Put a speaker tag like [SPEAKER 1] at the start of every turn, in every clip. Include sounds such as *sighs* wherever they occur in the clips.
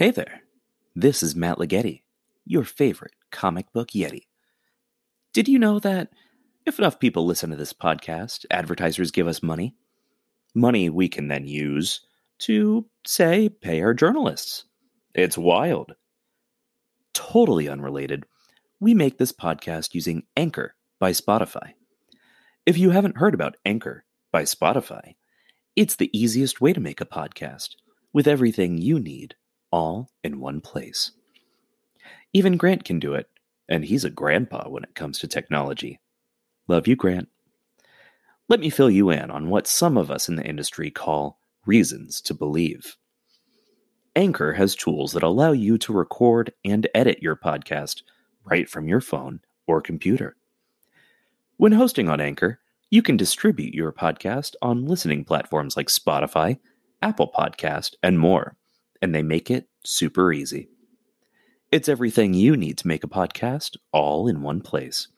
[SPEAKER 1] Hey there, this is Matt Leggetti, your favorite comic book Yeti. Did you know that if enough people listen to this podcast, advertisers give us money? Money we can then use to, say, pay our journalists. It's wild. Totally unrelated, we make this podcast using Anchor by Spotify. If you haven't heard about Anchor by Spotify, it's the easiest way to make a podcast with everything you need all in one place. Even Grant can do it, and he's a grandpa when it comes to technology. Love you, Grant. Let me fill you in on what some of us in the industry call reasons to believe. Anchor has tools that allow you to record and edit your podcast right from your phone or computer. When hosting on Anchor, you can distribute your podcast on listening platforms like Spotify, Apple Podcast, and more and they make it super easy. It's everything you need to make a podcast all in one place.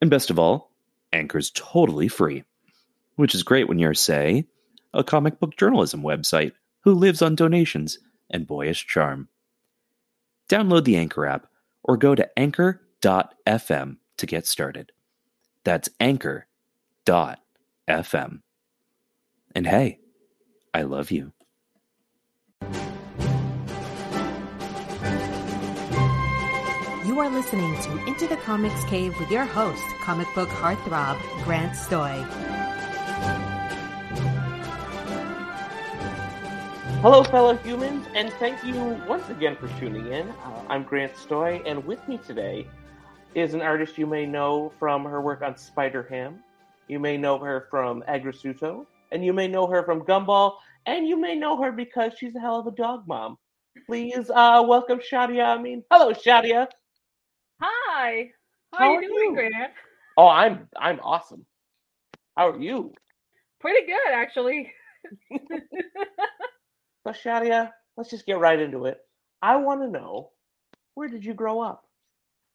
[SPEAKER 1] And best of all, Anchor's totally free, which is great when you're, say, a comic book journalism website who lives on donations and boyish charm. Download the Anchor app or go to anchor.fm to get started. That's anchor.fm. And hey, I love you.
[SPEAKER 2] You are listening to Into the Comics Cave with your host, comic book heartthrob, Grant Stoy.
[SPEAKER 3] Hello, fellow humans, and thank you once again for tuning in. Uh, I'm Grant Stoy, and with me today is an artist you may know from her work on Spider Ham. You may know her from Aggretsuko, and you may know her from Gumball, and you may know her because she's a hell of a dog mom. Please uh, welcome Shadia. I mean, hello, Shadia.
[SPEAKER 4] Hi. How,
[SPEAKER 3] How
[SPEAKER 4] are
[SPEAKER 3] are
[SPEAKER 4] you doing. Grant?
[SPEAKER 3] Oh, I'm I'm awesome. How are you?
[SPEAKER 4] Pretty good, actually. *laughs*
[SPEAKER 3] So, Shadia, let's just get right into it. I want to know where did you grow up?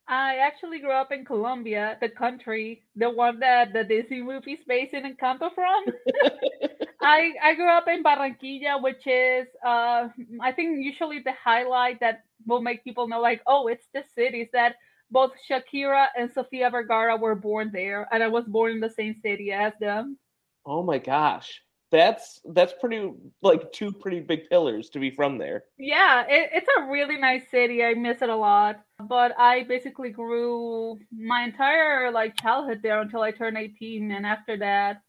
[SPEAKER 4] I actually grew up in Colombia, the country, the one that the Disney movie is based in Encanto from. *laughs* I I grew up in Barranquilla, which is uh I think usually the highlight that will make people know like, oh, it's the city is that both Shakira and Sofia Vergara were born there, and I was born in the same city as them.
[SPEAKER 3] Oh my gosh, that's that's pretty like two pretty big pillars to be from there.
[SPEAKER 4] Yeah, it, it's a really nice city. I miss it a lot. But I basically grew my entire like childhood there until I turned 18, and after that,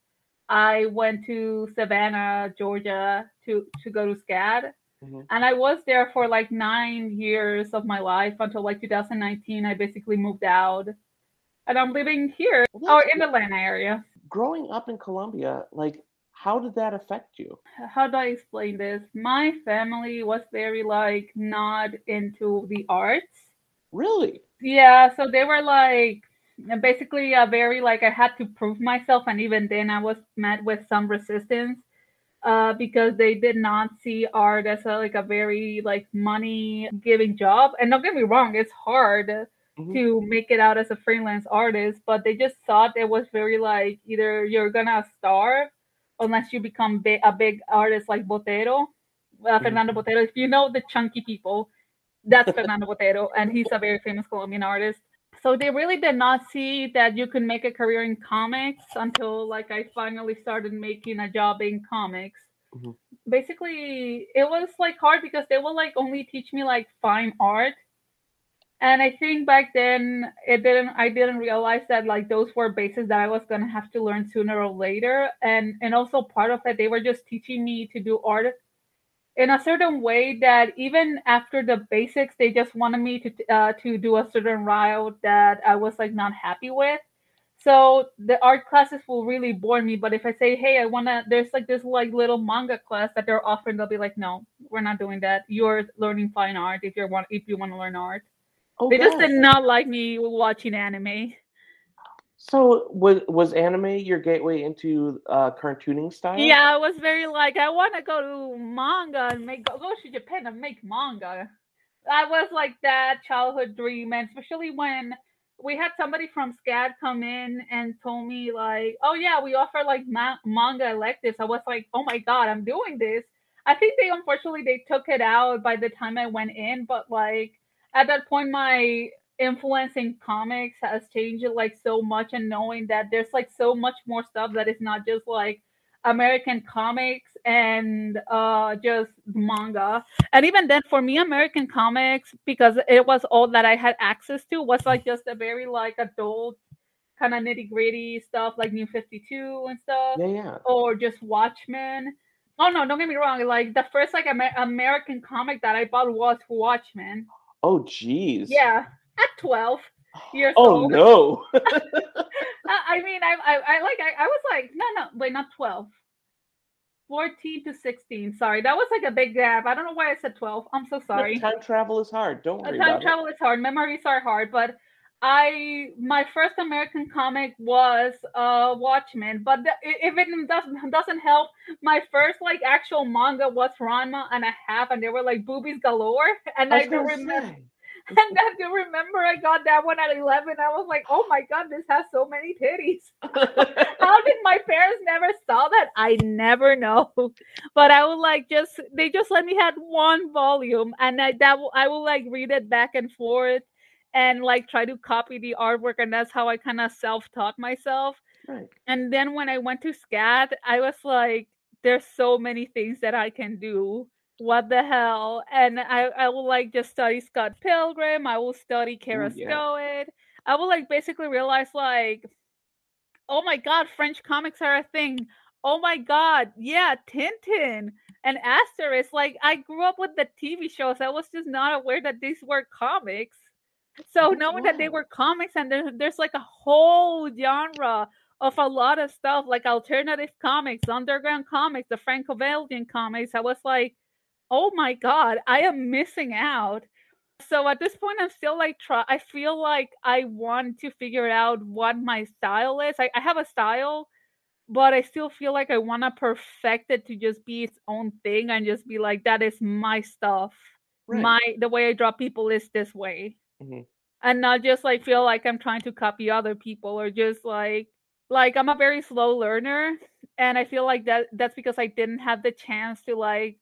[SPEAKER 4] I went to Savannah, Georgia, to to go to SCAD,
[SPEAKER 3] Mhm.
[SPEAKER 4] and I was there for like nine years of my life until like 2019. I basically moved out, and I'm living here
[SPEAKER 3] Well,
[SPEAKER 4] or in the Atlanta area.
[SPEAKER 3] Growing up in Colombia, like how did that affect you?
[SPEAKER 4] how do I explain this? My family was very like not into the arts.
[SPEAKER 3] Really?
[SPEAKER 4] Yeah, so they were like basically a very like I had to prove myself, and even then I was met with some resistance uh, because they did not see art as a, like a very like money giving job. And don't get me wrong, it's hard mm-hmm. to make it out as a freelance artist, but they just thought it was very like either you're gonna starve unless you become big, a big artist like Botero, uh, mm-hmm. Fernando Botero. If you know the chunky people, that's Fernando Botero, and he's a very famous Colombian artist. So they really did not see that you could make a career in comics until like I finally started making a job in comics. Mm-hmm. Basically, it was like hard because they will like only teach me like fine art. And I think back then it didn't I didn't realize that like those were bases that I was gonna have to learn sooner or later. And and also part of it they were just teaching me to do art in a certain way that even after the basics, they just wanted me to uh, to do a certain route that I was like not happy with. So the art classes will really bore me. But if I say, hey, I wanna, there's like this like little manga class that they're offering, they'll be like, no, we're not doing that. You're learning fine art if you're want if you want to learn art. Oh, they just did not like me watching anime.
[SPEAKER 3] So was was anime your gateway into uh, cartooning style?
[SPEAKER 4] Yeah, it was very like I want to go to manga and make go, to Japan and make manga. I was like that childhood dream, and especially when we had somebody from SCAD come in and told me like, oh yeah, we offer like ma- manga electives. I was like, oh my god, I'm doing this. I think they unfortunately they took it out by the time I went in, but like at that point my influence in comics has changed like so much and knowing that there's like so much more stuff that is not just like American comics and uh just manga. And even then for me American comics because it was all that I had access to was like just a very like adult kind of nitty-gritty stuff like New 52 and stuff.
[SPEAKER 3] Yeah, yeah.
[SPEAKER 4] Or just Watchmen. Oh no, don't get me wrong. Like the first like Amer- American comic that I bought was Watchmen.
[SPEAKER 3] Oh geez.
[SPEAKER 4] Yeah at *laughs* 12 years
[SPEAKER 3] oh,
[SPEAKER 4] old.
[SPEAKER 3] Oh no. *laughs*
[SPEAKER 4] I mean, I, I, I like, I, I was like, no, no, wait, not 12. 14 to 16. Sorry, that was like a big gap. I don't know why I said 12. I'm so sorry.
[SPEAKER 3] Time travel is hard. Don't worry.
[SPEAKER 4] Time travel
[SPEAKER 3] it.
[SPEAKER 4] is hard. Memories are hard. But I, my first American comic was uh Watchmen. But the, if it doesn't doesn't help, my first like actual manga was Ranma and a half, and they were like boobies galore. And I, I don't remember. Say. And I do remember I got that one at 11. I was like, oh my God, this has so many titties. *laughs* How did my parents never saw that? I never know. *laughs* But I would like just, they just let me have one volume and I, that I will like read it back and forth and like try to copy the artwork. And that's how I kind of self taught myself. Right. And then when I went to SCAD, I was like, there's so many things that I can do what the hell? And I, I will like just study Scott Pilgrim. I will study Kara yeah. I will like basically realize like, oh my god, French comics are a thing. Oh my god, yeah, Tintin and Asterix. Like I grew up with the TV shows. I was just not aware that these were comics. So knowing that they were comics and there's, there's like a whole genre of a lot of stuff like alternative comics, underground comics, the Franco-Belgian comics, I was like, oh my god, I am missing out. So at this point, I'm still like try. I feel like I want to figure out what my style is. I, I have a style, but I still feel like I want to perfect it to just be its own thing and just be like that is my stuff. Right. My the way I draw people is this way, mm-hmm. and not just like feel like I'm trying to copy other people or just like like I'm a very slow learner, and I feel like that that's because I didn't have the chance to like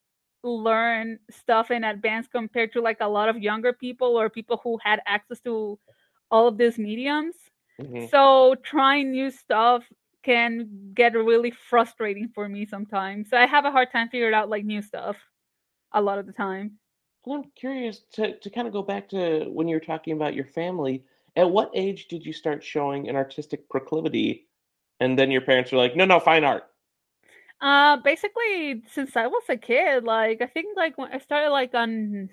[SPEAKER 4] learn stuff in advance compared to like a lot of younger people or people who had access to all of these mediums. Mm-hmm. So trying new stuff can get really frustrating for me sometimes. So I have a hard time figuring out like new stuff a lot of the time.
[SPEAKER 3] Well, I'm curious to, to kind of go back to when you were talking about your family. At what age did you start showing an artistic proclivity? And then your parents were like, no, no, fine art.
[SPEAKER 4] Uh, basically, since I was a kid, like I think like when I started like on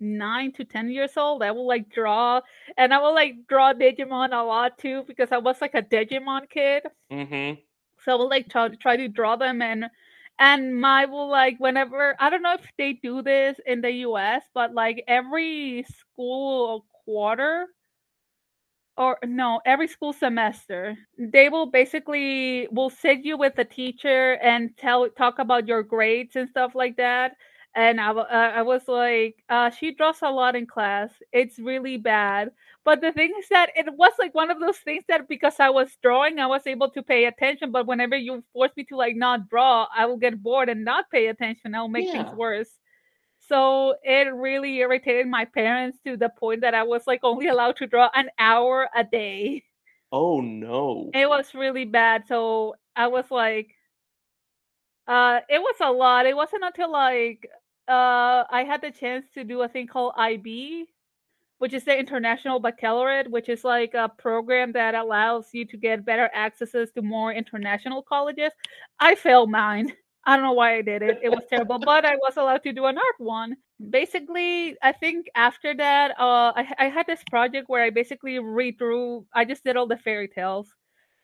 [SPEAKER 4] nine to ten years old, I will like draw, and I will like draw Digimon a lot too because I was like a Digimon kid.
[SPEAKER 3] Mm-hmm.
[SPEAKER 4] So I will like try try to draw them and and my will like whenever I don't know if they do this in the U.S., but like every school quarter or no, every school semester. They will basically will sit you with a teacher and tell talk about your grades and stuff like that. And I, uh, I was like, uh, she draws a lot in class. It's really bad. But the thing is that it was like one of those things that because I was drawing, I was able to pay attention. But whenever you force me to like not draw, I will get bored and not pay attention. I'll make yeah. things worse. So it really irritated my parents to the point that I was like only allowed to draw an hour a day.
[SPEAKER 3] Oh no.
[SPEAKER 4] It was really bad. So I was like uh it was a lot. It wasn't until like uh I had the chance to do a thing called IB, which is the International Baccalaureate, which is like a program that allows you to get better accesses to more international colleges. I failed mine. I don't know why I did it. It was terrible, but I was allowed to do an art one. Basically, I think after that, uh, I, I had this project where I basically redrew. I just did all the fairy tales,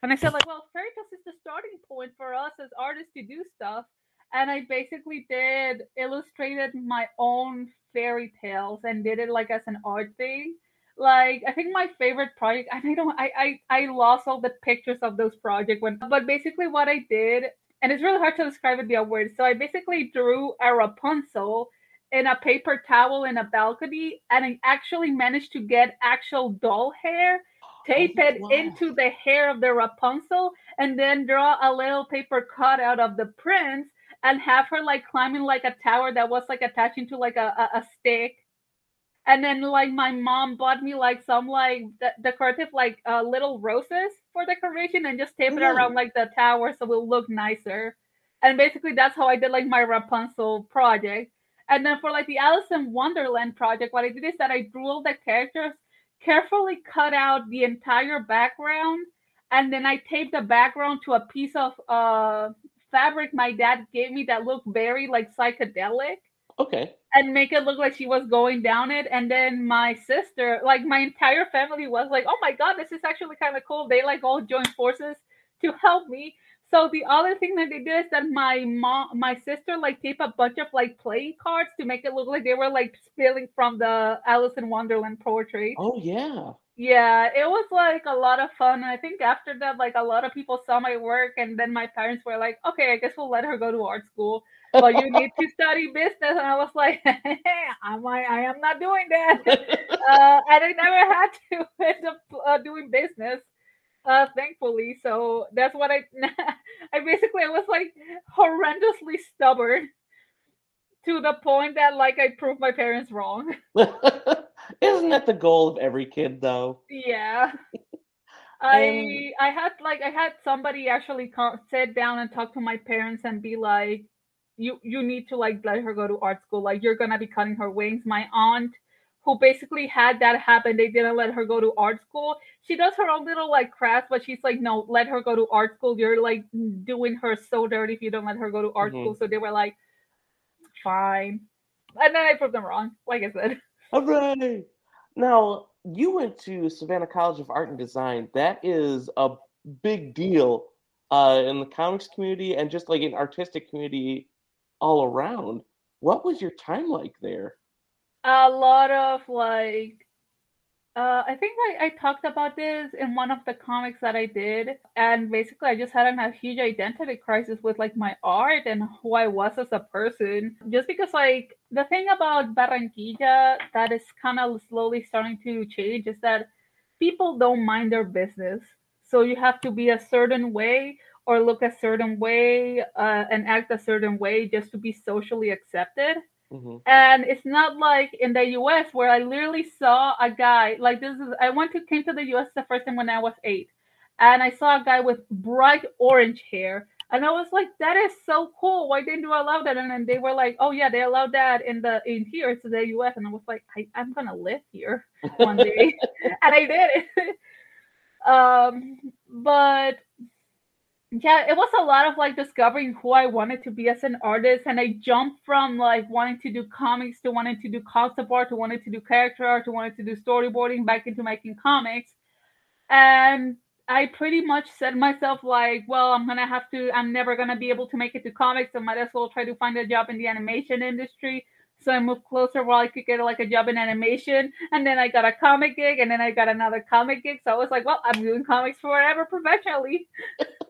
[SPEAKER 4] and I said like, well, fairy tales is the starting point for us as artists to do stuff. And I basically did illustrated my own fairy tales and did it like as an art thing. Like I think my favorite project, and I don't, I I I lost all the pictures of those projects when, but basically what I did and it's really hard to describe it via words. So I basically drew a Rapunzel in a paper towel in a balcony, and I actually managed to get actual doll hair, tape oh, it wow. into the hair of the Rapunzel, and then draw a little paper cut out of the prince and have her like climbing like a tower that was like attaching to like a, a, a stick and then like my mom bought me like some like de- decorative like uh, little roses for decoration and just tape it around like the tower so it'll look nicer. And basically that's how i did like my rapunzel project. And then for like the alice in wonderland project what i did is that i drew all the characters carefully cut out the entire background and then i taped the background to a piece of uh fabric my dad gave me that looked very like psychedelic
[SPEAKER 3] Okay.
[SPEAKER 4] And make it look like she was going down it. And then my sister, like my entire family was like, oh my God, this is actually kind of cool. They like all joined forces to help me. So the other thing that they did is that my mom, my sister, like taped a bunch of like playing cards to make it look like they were like spilling from the Alice in Wonderland poetry.
[SPEAKER 3] Oh yeah.
[SPEAKER 4] Yeah, it was like a lot of fun. And I think after that, like a lot of people saw my work, and then my parents were like, "Okay, I guess we'll let her go to art school." But you need to study business. And I was like, *laughs* I'm like, I am not doing that. *laughs* uh, and I never had to *laughs* end up uh, doing business, uh, thankfully. So that's what I, I basically I was like horrendously stubborn to the point that like I proved my parents wrong.
[SPEAKER 3] Isn't that the goal of every kid though?
[SPEAKER 4] Yeah. I I had like I had somebody actually come, sit down and talk to my parents and be like, you you need to like let her go to art school. Like you're gonna be cutting her wings. My aunt who basically had that happen they didn't let her go to art school. She does her own little like crafts but she's like no let her go to art school. You're like doing her so dirty if you don't let her go to art mm-hmm. school. So they were like fine. And then i proved them wrong like i said.
[SPEAKER 3] All right. Now you went to savannah college of art and design. That is a big deal uh, in the comics community and just like in artistic community all around. What was your time like there?
[SPEAKER 4] A lot of like uh, I think I, I talked about this in one of the comics that I did, and basically I just had a huge identity crisis with like my art and who I was as a person. Just because like the thing about Barranquilla that is kind of slowly starting to change is that people don't mind their business, so you have to be a certain way or look a certain way uh, and act a certain way just to be socially accepted. Mm-hmm. And it's not like in the US where I literally saw a guy like this is I went to came to the US the first time when I was eight. And I saw a guy with bright orange hair. And I was like, that is so cool. Why didn't you allow that? And then they were like, oh yeah, they allowed that in the in here to the US. And I was like, I, I'm gonna live here one day. *laughs* and I did it. *laughs* um but yeah, it was a lot of like discovering who I wanted to be as an artist, and I jumped from like wanting to do comics to wanting to do concept art to wanting to do character art to wanting to do storyboarding back into making comics, and I pretty much said myself like, well, I'm gonna have to. I'm never gonna be able to make it to comics. I might as well try to find a job in the animation industry. So I moved closer where I could get like a job in animation. And then I got a comic gig and then I got another comic gig. So I was like, well, I'm doing comics forever professionally. *laughs*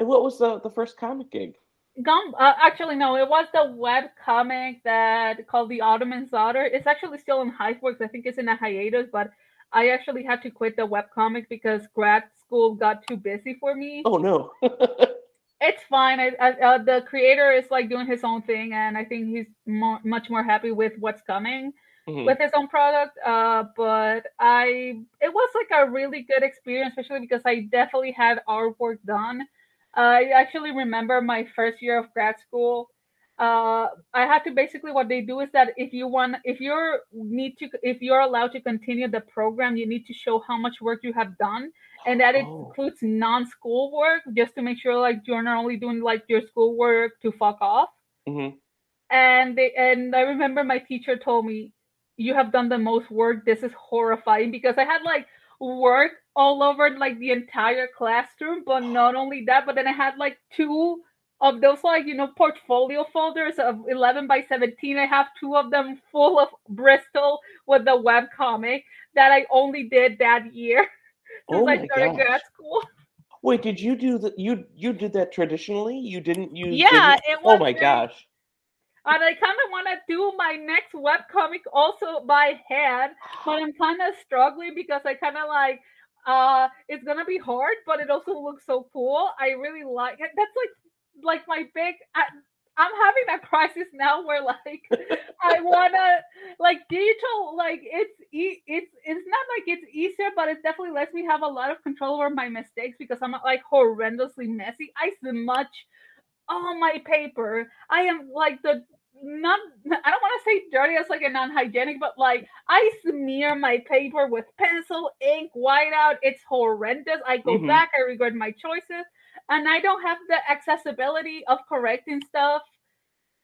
[SPEAKER 3] and what was the, the first comic gig?
[SPEAKER 4] Gum, uh, actually, no, it was the web comic that called The Ottoman's Daughter. It's actually still in Hiveworks. I think it's in a hiatus, but I actually had to quit the web comic because grad school got too busy for me.
[SPEAKER 3] Oh, no. *laughs*
[SPEAKER 4] it's fine. I, I, uh, the creator is like doing his own thing, and I think he's more, much more happy with what's coming mm-hmm. with his own product. Uh, but I, it was like a really good experience, especially because I definitely had artwork done. I actually remember my first year of grad school. Uh, I had to basically what they do is that if you want, if you're need to, if you're allowed to continue the program, you need to show how much work you have done and that oh. includes non-school work just to make sure like you're not only doing like your school work to fuck off
[SPEAKER 3] mm-hmm.
[SPEAKER 4] and they and i remember my teacher told me you have done the most work this is horrifying because i had like work all over like the entire classroom but not only that but then i had like two of those like you know portfolio folders of 11 by 17 i have two of them full of bristol with the web comic that i only did that year *laughs* since oh I started gosh. grad school. *laughs*
[SPEAKER 3] Wait, did you do that? You you did that traditionally? You didn't use?
[SPEAKER 4] Yeah,
[SPEAKER 3] it oh was. Oh my gosh!
[SPEAKER 4] And I kind of want to do my next web comic also by hand, but I'm kind of struggling because I kind of like uh it's gonna be hard, but it also looks so cool. I really like it. That's like like my big. I, I'm having a crisis now where like *laughs* I wanna like digital like it's e- it's it's not like it's easier, but it definitely lets me have a lot of control over my mistakes because I'm like horrendously messy. I smudge all my paper. I am like the not I don't want to say dirty as like a non-hygienic, but like I smear my paper with pencil, ink, whiteout. It's horrendous. I go mm-hmm. back, I regret my choices and I don't have the accessibility of correcting stuff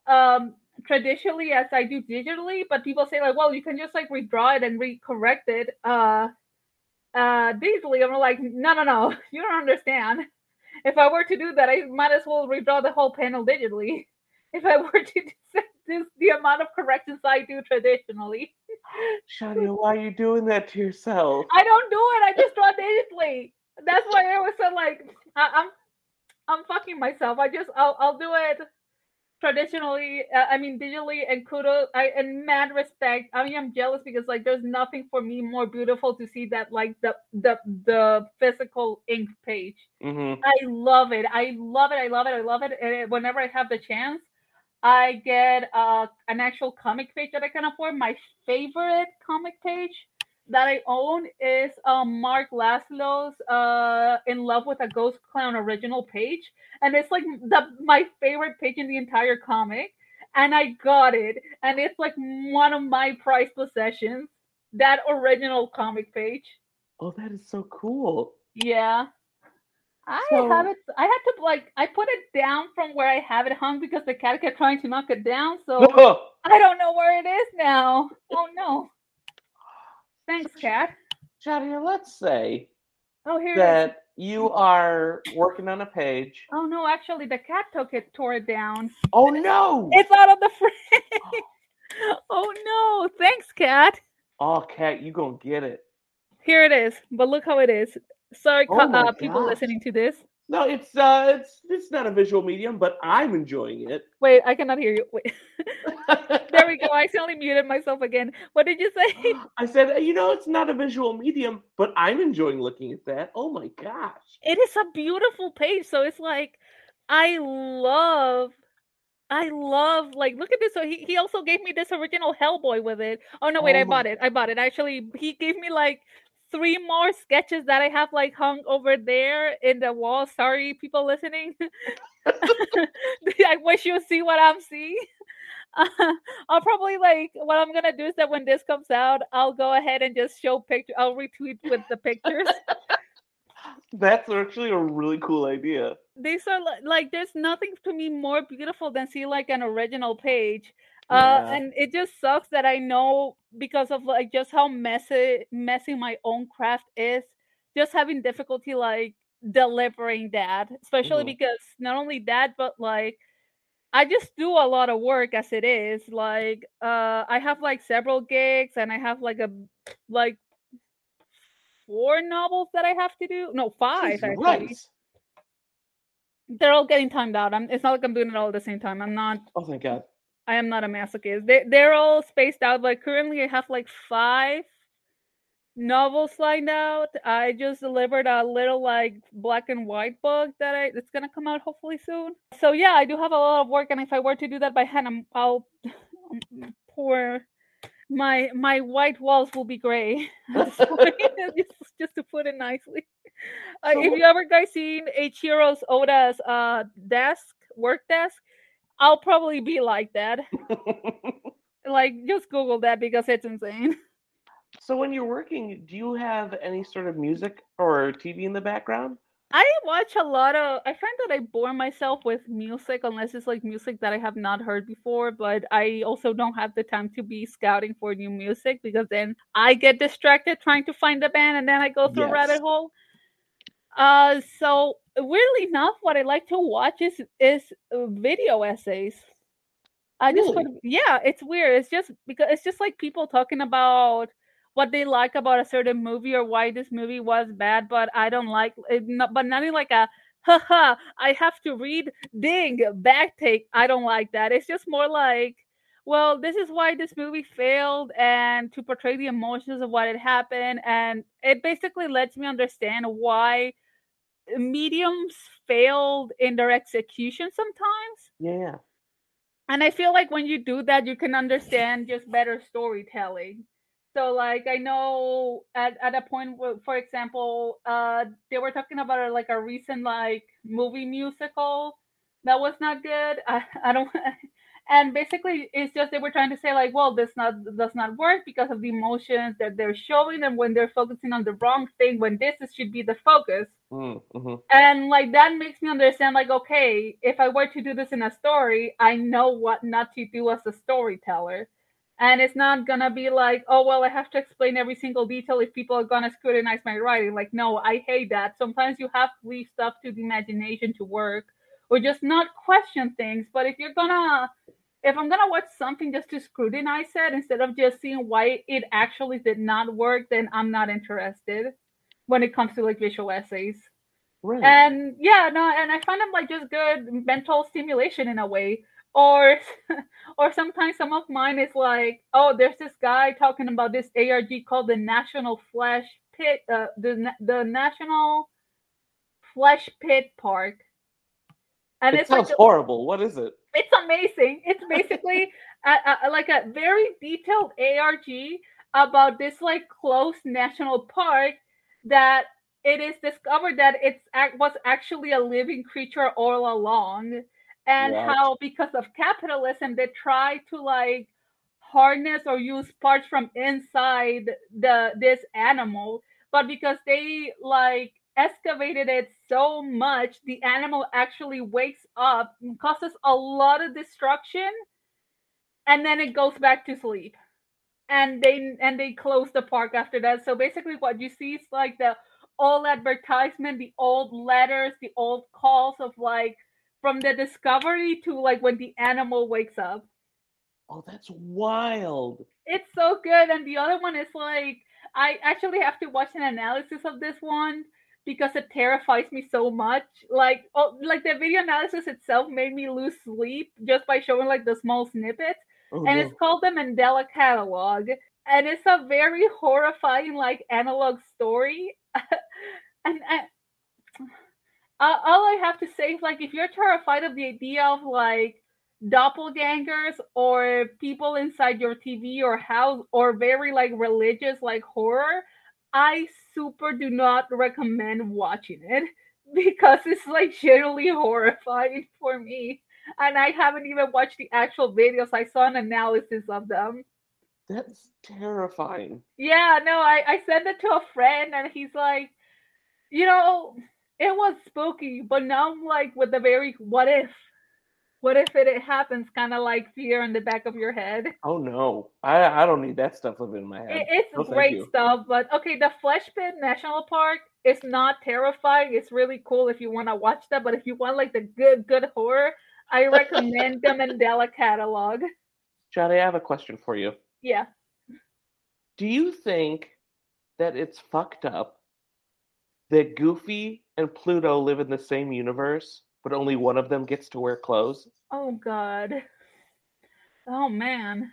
[SPEAKER 4] um, traditionally as I do digitally. But people say like, well, you can just like redraw it and recorrect it uh, uh, digitally. I'm like, no, no, no, *laughs* you don't understand. If I were to do that, I might as well redraw the whole panel digitally. If I were to *laughs* do the amount of corrections I do traditionally. *laughs*
[SPEAKER 3] Shadia, why are you doing that to yourself?
[SPEAKER 4] I don't do it. I just draw digitally. That's why I was so like, I, I'm I'm fucking myself. I just I'll I'll do it traditionally. Uh, I mean digitally and kudos. I and mad respect. I mean I'm jealous because like there's nothing for me more beautiful to see that like the the the physical ink page.
[SPEAKER 3] Mm-hmm.
[SPEAKER 4] I love it. I love it. I love it. I love it. And whenever I have the chance, I get uh an actual comic page that I can afford. My favorite comic page that I own is um, Mark Laszlo's uh, "In Love with a Ghost Clown" original page, and it's like the my favorite page in the entire comic. And I got it, and it's like one of my prized possessions. That original comic page.
[SPEAKER 3] Oh, that is so cool.
[SPEAKER 4] Yeah. I so, have it. I had to like I put it down from where I have it hung because the cat kept trying to knock it down. So I don't know where it is now. Oh no. Thanks, cat.
[SPEAKER 3] Shadia, let's say
[SPEAKER 4] oh, here
[SPEAKER 3] that you are working on a page.
[SPEAKER 4] Oh no, actually the cat took it, tore it down.
[SPEAKER 3] Oh no!
[SPEAKER 4] It's out of the frame. *laughs* oh no! Thanks, cat.
[SPEAKER 3] Oh, cat, you gonna get it.
[SPEAKER 4] Here it is. But look how it is. Sorry, oh uh, people listening to this.
[SPEAKER 3] No, it's uh, it's it's not a visual medium, but I'm enjoying it.
[SPEAKER 4] Wait, I cannot hear you. Wait, *laughs* *laughs* there we go. I accidentally muted myself again. What did you say? *gasps*
[SPEAKER 3] I said, you know, it's not a visual medium, but I'm enjoying looking at that. Oh my gosh,
[SPEAKER 4] it is a beautiful page. So it's like, I love I love like look at this. So he, he also gave me this original Hellboy with it. Oh no, wait, oh I bought it. I bought it. Actually, he gave me like three more sketches that I have like hung over there in the wall. Sorry, people listening. *laughs* I wish you see what I'm seeing. Uh, *laughs* I'll probably like what I'm gonna do is that when this comes out, I'll go ahead and just show picture. I'll retweet with the pictures. *laughs*
[SPEAKER 3] That's actually a really cool idea.
[SPEAKER 4] These are like, like there's nothing to me more beautiful than see like an original page uh, and it just sucks that I know because of like just how messy messy my own craft is, just having difficulty like delivering that, especially mm-hmm. because not only that, but like I just do a lot of work as it is. Like uh I have like several gigs and I have like a like four novels that I have to do. No, five
[SPEAKER 3] Jeez,
[SPEAKER 4] actually.
[SPEAKER 3] right.
[SPEAKER 4] They're all getting timed out. I'm it's not like I'm doing it all at the same time. I'm not
[SPEAKER 3] Oh thank God.
[SPEAKER 4] I am not a masochist. They they're all spaced out. Like currently I have like five novels lined out. I just delivered a little like black and white book that I it's gonna come out hopefully soon. So yeah, I do have a lot of work, and if I were to do that by hand, I'm, I'll *laughs* pour my my white walls will be gray. at this point, just, just to put it nicely. Uh,
[SPEAKER 3] So
[SPEAKER 4] if you ever guys seen Eiichiro's Oda's uh desk work desk, I'll probably be like that. *laughs* like just Google that because it's insane. *laughs*
[SPEAKER 3] so when you're working, do you have any sort of music or TV in the background?
[SPEAKER 4] I watch a lot of. I find that I bore myself with music unless it's like music that I have not heard before. But I also don't have the time to be scouting for new music because then I get distracted trying to find the band and then I go through a rabbit hole. Uh, so weirdly enough, what I like to watch is is uh, video essays. I just
[SPEAKER 3] Really?
[SPEAKER 4] put, yeah, it's weird. It's just because it's just like people talking about what they like about a certain movie or why this movie was bad, but I don't like it. Not, but nothing like a haha. I have to read ding back take. I don't like that. It's just more like, well, this is why this movie failed, and to portray the emotions of what had happened, and it basically lets me understand why mediums failed in their execution sometimes.
[SPEAKER 3] Yeah.
[SPEAKER 4] And I feel like when you do that, you can understand just better storytelling. So, like, I know at, at a point, for example, uh, they were talking about uh, like a recent like movie musical that was not good. *laughs* I, I don't, and basically, it's just they were trying to say like, well, this not does not work because of the emotions that they're showing, and when they're focusing on the wrong thing, when this is, should be the focus.
[SPEAKER 3] Mm, mhm.
[SPEAKER 4] and like that makes me understand like okay if i were to do this in a story i know what not to do as a storyteller. And it's not gonna be like oh well i have to explain every single detail if people are gonna scrutinize my writing. Like no i hate that. Sometimes you have to leave stuff to the imagination to work or just not question things. But if you're gonna if i'm gonna watch something just to scrutinize it instead of just seeing why it actually did not work then i'm not interested when it comes to like visual essays
[SPEAKER 3] Right.
[SPEAKER 4] and yeah no and i find them like just good mental stimulation in a way or *laughs* or sometimes some of mine is like oh there's this guy talking about this arg called the national flash pit uh, the the national flesh pit park and
[SPEAKER 3] it
[SPEAKER 4] it's like
[SPEAKER 3] sounds horrible. What is it?
[SPEAKER 4] It's amazing. It's basically a, a, like a very detailed ARG about this like close national park that it is discovered that it's was actually a living creature all along, and how because of capitalism they try to like harness or use parts from inside the this animal, but because they like excavated it so much, the animal actually wakes up and causes a lot of destruction, and then it goes back to sleep. And they and they close the park after that. So basically, what you see is like the old advertisement, the old letters, the old calls of like from the discovery to like when the animal wakes up.
[SPEAKER 3] Oh, that's wild.
[SPEAKER 4] It's so good. And the other one is like I actually have to watch an analysis of this one because it terrifies me so much. Like oh like the video analysis itself made me lose sleep just by showing like the small snippets.
[SPEAKER 3] Oh,
[SPEAKER 4] and
[SPEAKER 3] no.
[SPEAKER 4] it's called the Mandela Catalog. And it's a very horrifying like analog story. *laughs* and I, uh, all I have to say is like if you're terrified of the idea of like doppelgangers or people inside your TV or house or very like religious like horror, I super do not recommend watching it because it's like generally horrifying for me. And I haven't even watched the actual videos. I saw an analysis of them.
[SPEAKER 3] That's terrifying.
[SPEAKER 4] Yeah, no, I, I sent it to a friend and he's like, you know, it was spooky, but now I'm like with the very what if? What if it, it happens kind of like fear in the back of your head?
[SPEAKER 3] Oh no, I I don't need that stuff living in my head.
[SPEAKER 4] It, it's
[SPEAKER 3] No,
[SPEAKER 4] great stuff, but okay, the Flesh Pit National Park is not terrifying. It's really cool if you want to watch that, but if you want like the good, good horror, I recommend the *laughs* Mandela catalog.
[SPEAKER 3] Johnny, I have a question for you.
[SPEAKER 4] Yeah.
[SPEAKER 3] Do you think that it's fucked up that Goofy and Pluto live in the same universe, but only one of them gets to wear clothes?
[SPEAKER 4] Oh God. Oh man.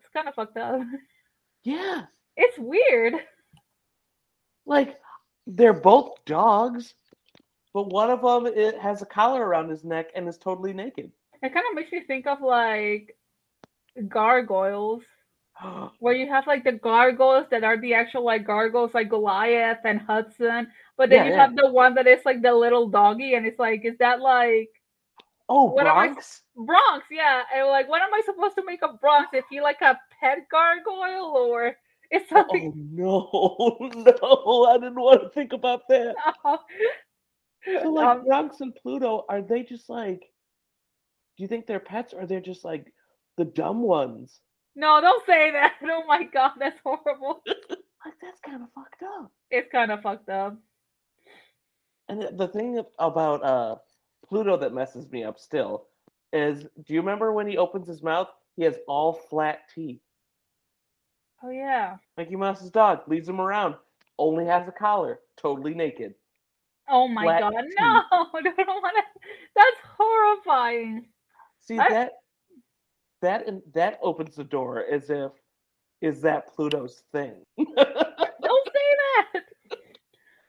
[SPEAKER 4] It's kind of fucked up.
[SPEAKER 3] Yeah.
[SPEAKER 4] It's weird.
[SPEAKER 3] Like, they're both dogs, but one of them it has a collar around his neck and is totally naked.
[SPEAKER 4] It kind of makes me think of like gargoyles, *gasps* where you have like the gargoyles that are the actual like gargoyles, like Goliath and Hudson, but then
[SPEAKER 3] Yeah,
[SPEAKER 4] you
[SPEAKER 3] yeah.
[SPEAKER 4] have the one that is like the little doggy, and it's like, is that like
[SPEAKER 3] oh,
[SPEAKER 4] What am I-
[SPEAKER 3] Bronx?
[SPEAKER 4] Bronx? Yeah, and like, what am I supposed to make of Bronx? Is he like a pet gargoyle or *laughs* is something?
[SPEAKER 3] Oh no, *laughs* no! I didn't want to think about that. *laughs*
[SPEAKER 4] Oh.
[SPEAKER 3] So, like
[SPEAKER 4] Um,
[SPEAKER 3] Bronx and Pluto, are they just like? Do you think they're pets, or they're just like the dumb ones?
[SPEAKER 4] no, don't say that. Oh my god, that's horrible.
[SPEAKER 3] Like that's kind of fucked up.
[SPEAKER 4] It's kind of fucked up.
[SPEAKER 3] And the thing about uh Pluto that messes me up still is, do you remember when he opens his mouth? He has all flat teeth.
[SPEAKER 4] Oh yeah.
[SPEAKER 3] Mickey Mouse's dog leads him around, only has a collar, totally naked.
[SPEAKER 4] Oh my
[SPEAKER 3] Flat
[SPEAKER 4] god,
[SPEAKER 3] teeth.
[SPEAKER 4] no! *laughs* I don't want to. That's horrifying.
[SPEAKER 3] See
[SPEAKER 4] I-
[SPEAKER 3] that that and that opens the door as if is that Pluto's thing. *laughs*
[SPEAKER 4] Don't say that.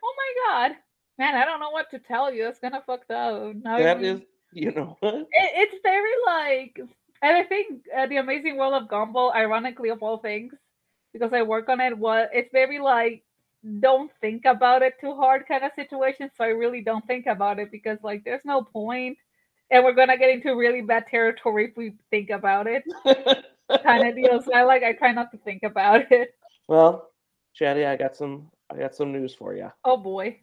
[SPEAKER 4] Oh my god, man! I don't know what to tell you. It's of fucked up. Now
[SPEAKER 3] that is, you know *laughs*
[SPEAKER 4] it, it's very like and i think uh, the amazing world of gumball ironically of all things because i work on it what it's very like don't think about it too hard kind of situation so i really don't think about it because like there's no point and we're gonna get into really bad territory if we think about it kind of *laughs* deal so i like i try not to think about it
[SPEAKER 3] well, Chatty, I got some I got some news for you.
[SPEAKER 4] oh boy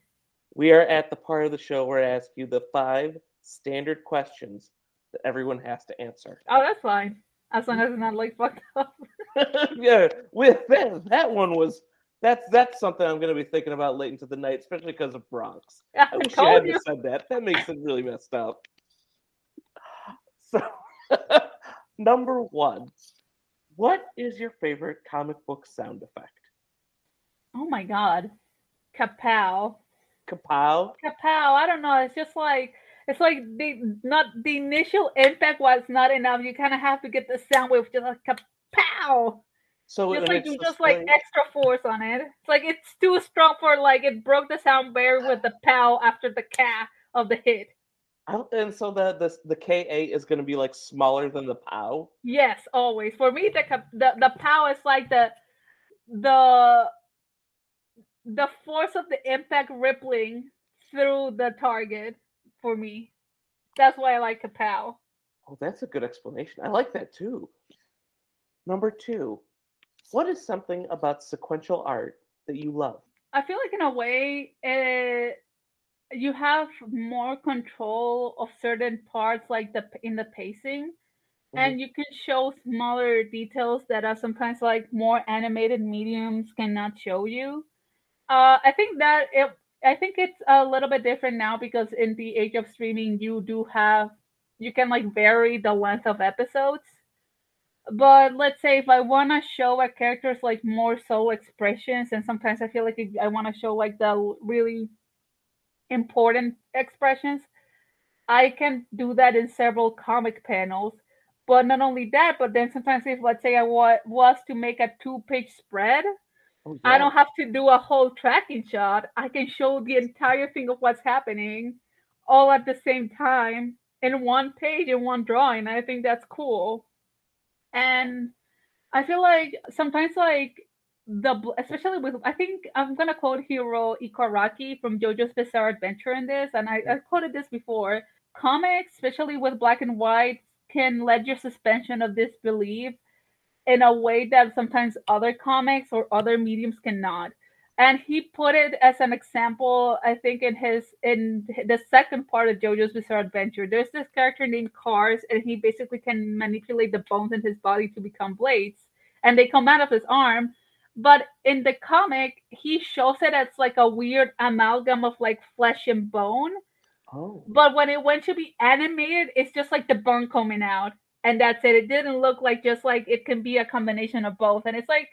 [SPEAKER 3] We are at the part of the show where I ask you the five standard questions that everyone has to answer.
[SPEAKER 4] oh that's fine as long as it's not like fucked up *laughs*
[SPEAKER 3] yeah, with that, that one was that's that's something I'm going to be thinking about late into the night, especially because of Bronx.
[SPEAKER 4] i
[SPEAKER 3] I wish
[SPEAKER 4] told
[SPEAKER 3] hadn't
[SPEAKER 4] you
[SPEAKER 3] said that. That makes it really messed up. *sighs* So, *laughs* number one, what is your favorite comic book sound effect?
[SPEAKER 4] oh my god kapow
[SPEAKER 3] Kapow.
[SPEAKER 4] kapow. I don't know. It's just like it's like the not the initial impact was not enough. You kind of have to get the sound wave just like kapow.
[SPEAKER 3] So
[SPEAKER 4] Just like you
[SPEAKER 3] just
[SPEAKER 4] just like extra force on it. It's like it's too strong for like it broke the sound barrier with the pow after the ka of the hit.
[SPEAKER 3] And so the the the Ka is going to be like smaller than the pow.
[SPEAKER 4] Yes, always. For me, the the the pow is like the the the force of the impact rippling through the target. For me, that's why I like kapow.
[SPEAKER 3] Oh, that's a good explanation. I like that too. Number two, what is something about sequential art that you love?
[SPEAKER 4] I feel like in a way, it, you have more control of certain parts, like the in the pacing, mm-hmm. and you can show smaller details that are sometimes like more animated mediums cannot show you. Uh, I think that it. I think it's a little bit different now because in the age of streaming, you do have you can like vary the length of episodes. But let's say if I want to show a character's like more soul expressions, and sometimes I feel like I want to show like the really important expressions, I can do that in several comic panels. But not only that, but then sometimes if let's say I wa- was to make a two-page spread,
[SPEAKER 3] Oh,
[SPEAKER 4] I don't have to do a whole tracking shot. I can show the entire thing of what's happening all at the same time in one page in one drawing. I think that's cool. And I feel like sometimes like the especially with I think I'm gonna quote Hirohiko Araki from JoJo's Bizarre Adventure in this, and I, I quoted this before. Comics, especially with black and white, can let your suspension of disbelief in a way that sometimes other comics or other mediums cannot. And he put it as an example, I think, in his in the second part of JoJo's Bizarre Adventure. There's this character named Kars, and he basically can manipulate the bones in his body to become blades, and they come out of his arm. But in the comic, he shows it as like a weird amalgam of like flesh and bone.
[SPEAKER 3] Oh.
[SPEAKER 4] But when it went to be animated, it's just like the bone coming out, and that's it. It didn't look like just like it can be a combination of both, and it's like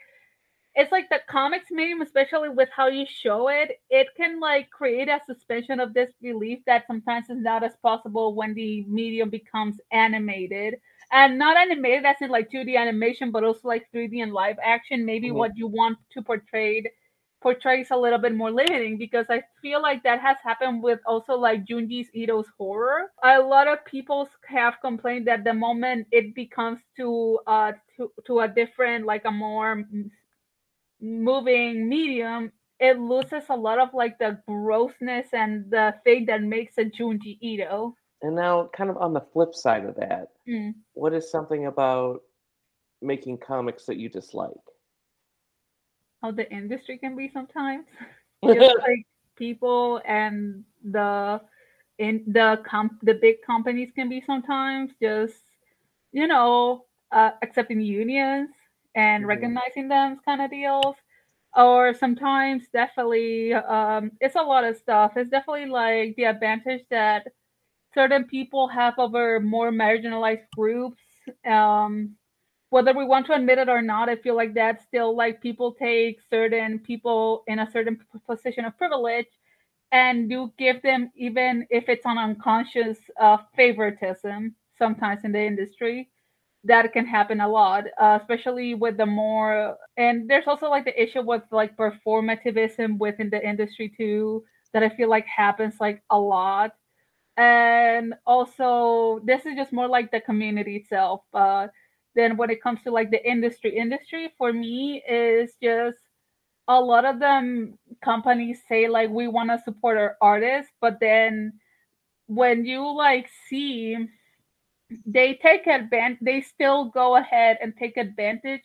[SPEAKER 4] it's like the comics medium, especially with how you show it, it can like create a suspension of disbelief that sometimes is not as possible when the medium becomes animated. And not animated as in like 2D animation, but also like 3D and live action. Maybe
[SPEAKER 3] Mhm.
[SPEAKER 4] what you want to portray portrays a little bit more limiting because I feel like that has happened with also like Junji Ito's horror. A lot of people have complained that the moment it becomes to uh to, to a different like a more moving medium, it loses a lot of like the grossness and the thing that makes a Junji Ito.
[SPEAKER 3] And now, kind of on the flip side of that,
[SPEAKER 4] Mm.
[SPEAKER 3] what is something about making comics that you dislike?
[SPEAKER 4] How the industry can be sometimes. *laughs* Just like people and the in the comp the big companies can be sometimes just you know uh, accepting unions and
[SPEAKER 3] Mhm.
[SPEAKER 4] recognizing them kind of deals or sometimes definitely um, it's a lot of stuff it's definitely like the advantage that certain people have over more marginalized groups um, whether we want to admit it or not i feel like that's still like people take certain people in a certain position of privilege and do give them even if it's on unconscious uh, favoritism sometimes in the industry that can happen a lot uh, especially with the more and there's also like the issue with like performativism within the industry too that i feel like happens like a lot. And also this is just more like the community itself uh then when it comes to like the industry industry for me is just a lot of them companies say like we want to support our artists but then when you like see they take advantage they still go ahead and take advantage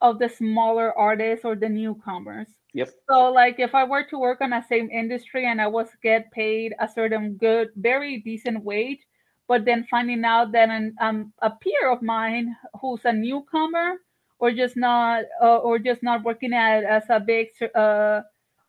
[SPEAKER 4] of the smaller artists or the newcomers
[SPEAKER 3] Yep.
[SPEAKER 4] so like if I were to work on the same industry and I was get paid a certain good, very decent wage, but then finding out that an, um, a peer of mine who's a newcomer or just not uh, or just not working at as a big uh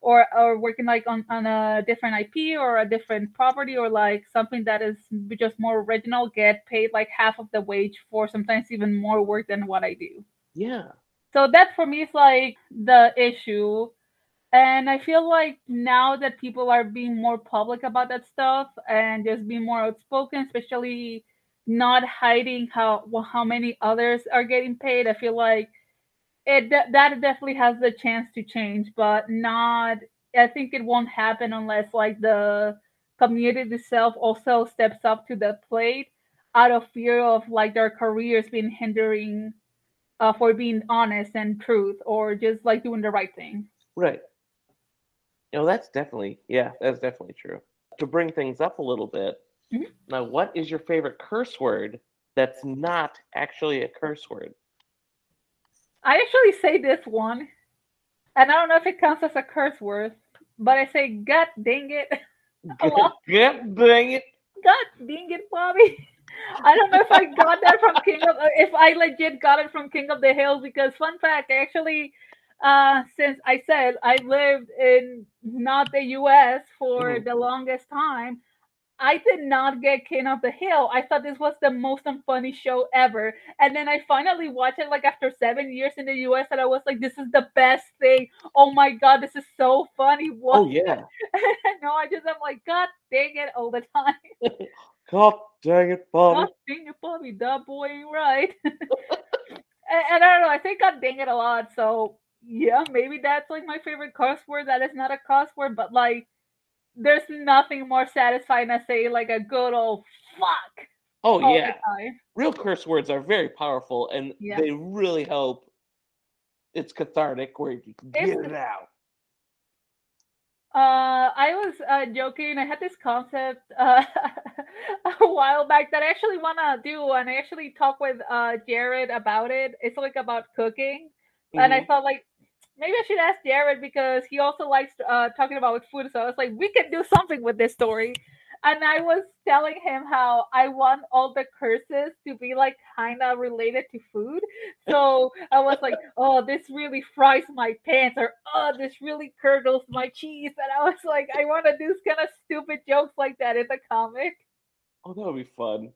[SPEAKER 4] or or working like on, on a different IP or a different property or like something that is just more original get paid like half of the wage for sometimes even more work than what I do.
[SPEAKER 3] Yeah.
[SPEAKER 4] So that for me is like the issue. And I feel like now that people are being more public about that stuff and just being more outspoken, especially not hiding how well, how many others are getting paid, I feel like it that definitely has the chance to change, but not. I think it won't happen unless like the community itself also steps up to the plate out of fear of like their careers being hindering uh, for being honest and truth or just like doing the right thing.
[SPEAKER 3] Right. You know, that's definitely, yeah, that's definitely true. To bring things up a little bit,
[SPEAKER 4] Mhm.
[SPEAKER 3] now, what is your favorite curse word that's not actually a curse word?
[SPEAKER 4] I actually say this one, and I don't know if it counts as a curse word, but I say "God dang it." *laughs* A lot.
[SPEAKER 3] God dang it.
[SPEAKER 4] God dang it, Bobby. I don't know if I got that from King of if I legit got it from King of the Hills because fun fact, I actually uh since I said I lived in not the US for
[SPEAKER 3] Mhm.
[SPEAKER 4] the longest time, I did not get King of the Hill. I thought this was the most unfunny show ever. And then I finally watched it like after seven years in the US and I was like, this is the best thing. Oh my god, this is so funny. What
[SPEAKER 3] Oh, yeah. *laughs*
[SPEAKER 4] no, I just I'm like, God dang it all the time. *laughs*
[SPEAKER 3] God dang it, Bobby.
[SPEAKER 4] God dang it, Bobby, that boy ain't right. *laughs* and, and I don't know, I think God dang it a lot. So yeah, maybe that's like my favorite cuss word. That is not a cuss word, but like there's nothing more satisfying than say like a good old fuck
[SPEAKER 3] Oh, yeah. Real curse words are very powerful and
[SPEAKER 4] Yeah.
[SPEAKER 3] they really help. It's cathartic where you can get
[SPEAKER 4] It's-
[SPEAKER 3] it out.
[SPEAKER 4] Uh, I was uh, joking. I had this concept *laughs* uh, a while back that I actually want to do, and I actually talked with uh, Jared about it. It's like about cooking, and I
[SPEAKER 3] Mhm.
[SPEAKER 4] thought like maybe I should ask Jared because he also likes uh, talking about food. So I was like, we can do something with this story. and I was telling him how I want all the curses to be like kind of related to food. So I was like, *laughs* "Oh, this really fries my pants," or "Oh, this really curdles my cheese," and I was like, "I want to do kind of stupid jokes like that in the comic."
[SPEAKER 3] Oh, that would be fun.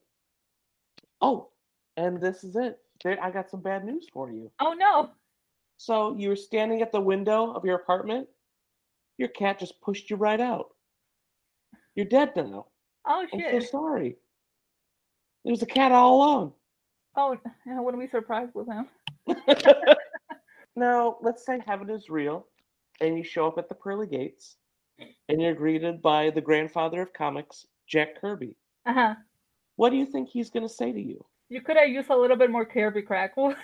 [SPEAKER 3] Oh, and this is it. I got some bad news for you.
[SPEAKER 4] Oh no!
[SPEAKER 3] So you were standing at the window of your apartment. Your cat just pushed you right out. You're dead now.
[SPEAKER 4] Oh shit!
[SPEAKER 3] I'm so sorry. It was a cat all along.
[SPEAKER 4] Oh, *laughs* I wouldn't be surprised with him. *laughs* *laughs*
[SPEAKER 3] now, let's say heaven is real, and you show up at the pearly gates, and you're greeted by the grandfather of comics, Jack Kirby.
[SPEAKER 4] Uh huh.
[SPEAKER 3] What do you think he's going to say to you?
[SPEAKER 4] You could have used a little bit more Kirby Crackle.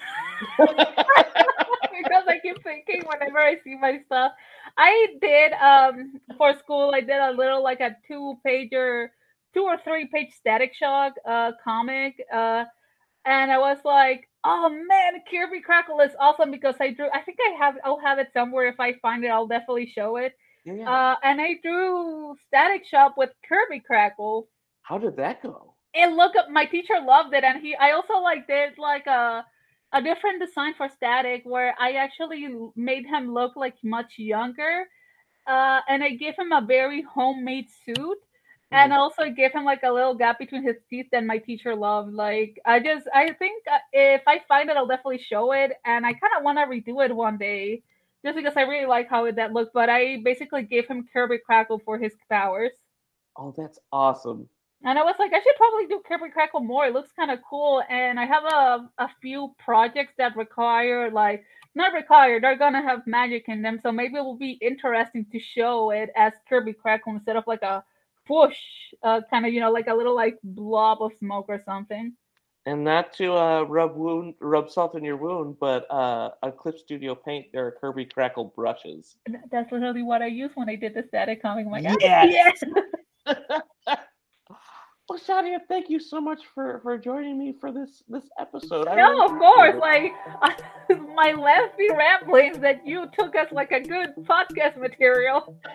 [SPEAKER 4] Because I keep thinking whenever I see my stuff. I did um for school. I did a little like a two pager, two or three page Static Shock uh comic. Uh, and I was like, oh man, Kirby Crackle is awesome because I drew. I think I have. I'll have it somewhere. If I find it, I'll definitely show it.
[SPEAKER 3] Yeah.
[SPEAKER 4] Uh, and I drew Static Shock with Kirby Crackle.
[SPEAKER 3] How did that go?
[SPEAKER 4] And look up, my teacher loved it, and he. I also like did like a a different design for Static where I actually made him look like much younger. Uh, and I gave him a very homemade suit. And
[SPEAKER 3] Mm-hmm.
[SPEAKER 4] also gave him like a little gap between his teeth that my teacher loved. Like, I just, I think uh, if I find it, I'll definitely show it. And I kind of want to redo it one day just because I really like how it, that looked. But I basically gave him Kirby Crackle for his powers.
[SPEAKER 3] Oh, that's awesome.
[SPEAKER 4] And I was like, I should probably do Kirby Crackle more. It looks kind of cool. And I have a, a few projects that require, like, not required, they're going to have magic in them. So maybe it will be interesting to show it as Kirby Crackle instead of like a push, uh, kind of, you know, like a little like blob of smoke or something.
[SPEAKER 3] And not to uh, rub wound, rub salt in your wound, but uh, on Clip Studio Paint, there are Kirby Crackle brushes.
[SPEAKER 4] That's literally what I used when I did the static comic. I'm like, "Ah,
[SPEAKER 3] Yes.
[SPEAKER 4] yes. *laughs*
[SPEAKER 3] Oh, well, Shadia, thank you so much for for joining me for this this episode.
[SPEAKER 4] No,
[SPEAKER 3] really
[SPEAKER 4] of course.
[SPEAKER 3] appreciate
[SPEAKER 4] Like *laughs* my lengthy ramblings that you took us like a good podcast material. *laughs*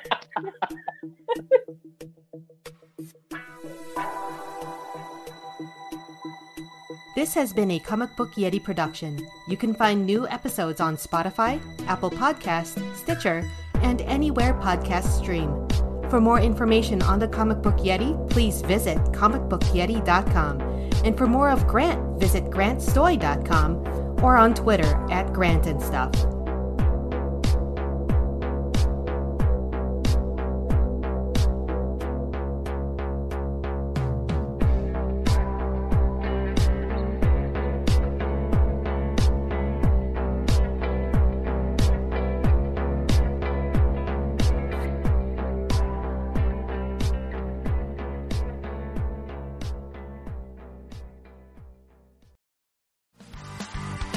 [SPEAKER 2] This has been a Comic Book Yeti production. You can find new episodes on Spotify, Apple Podcasts, Stitcher, and anywhere podcasts stream. For more information on the Comic Book Yeti, please visit comicbookyeti.com. And for more of Grant, visit grantstoy.com or on Twitter at Grant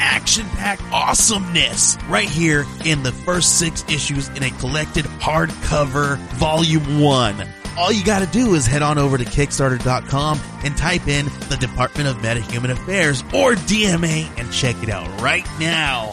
[SPEAKER 5] action packed awesomeness right here in the first six issues in a collected hardcover volume one. All you gotta do is head on over to Kickstarter.com and type in the Department of Metahuman Affairs or DMA and check it out right now.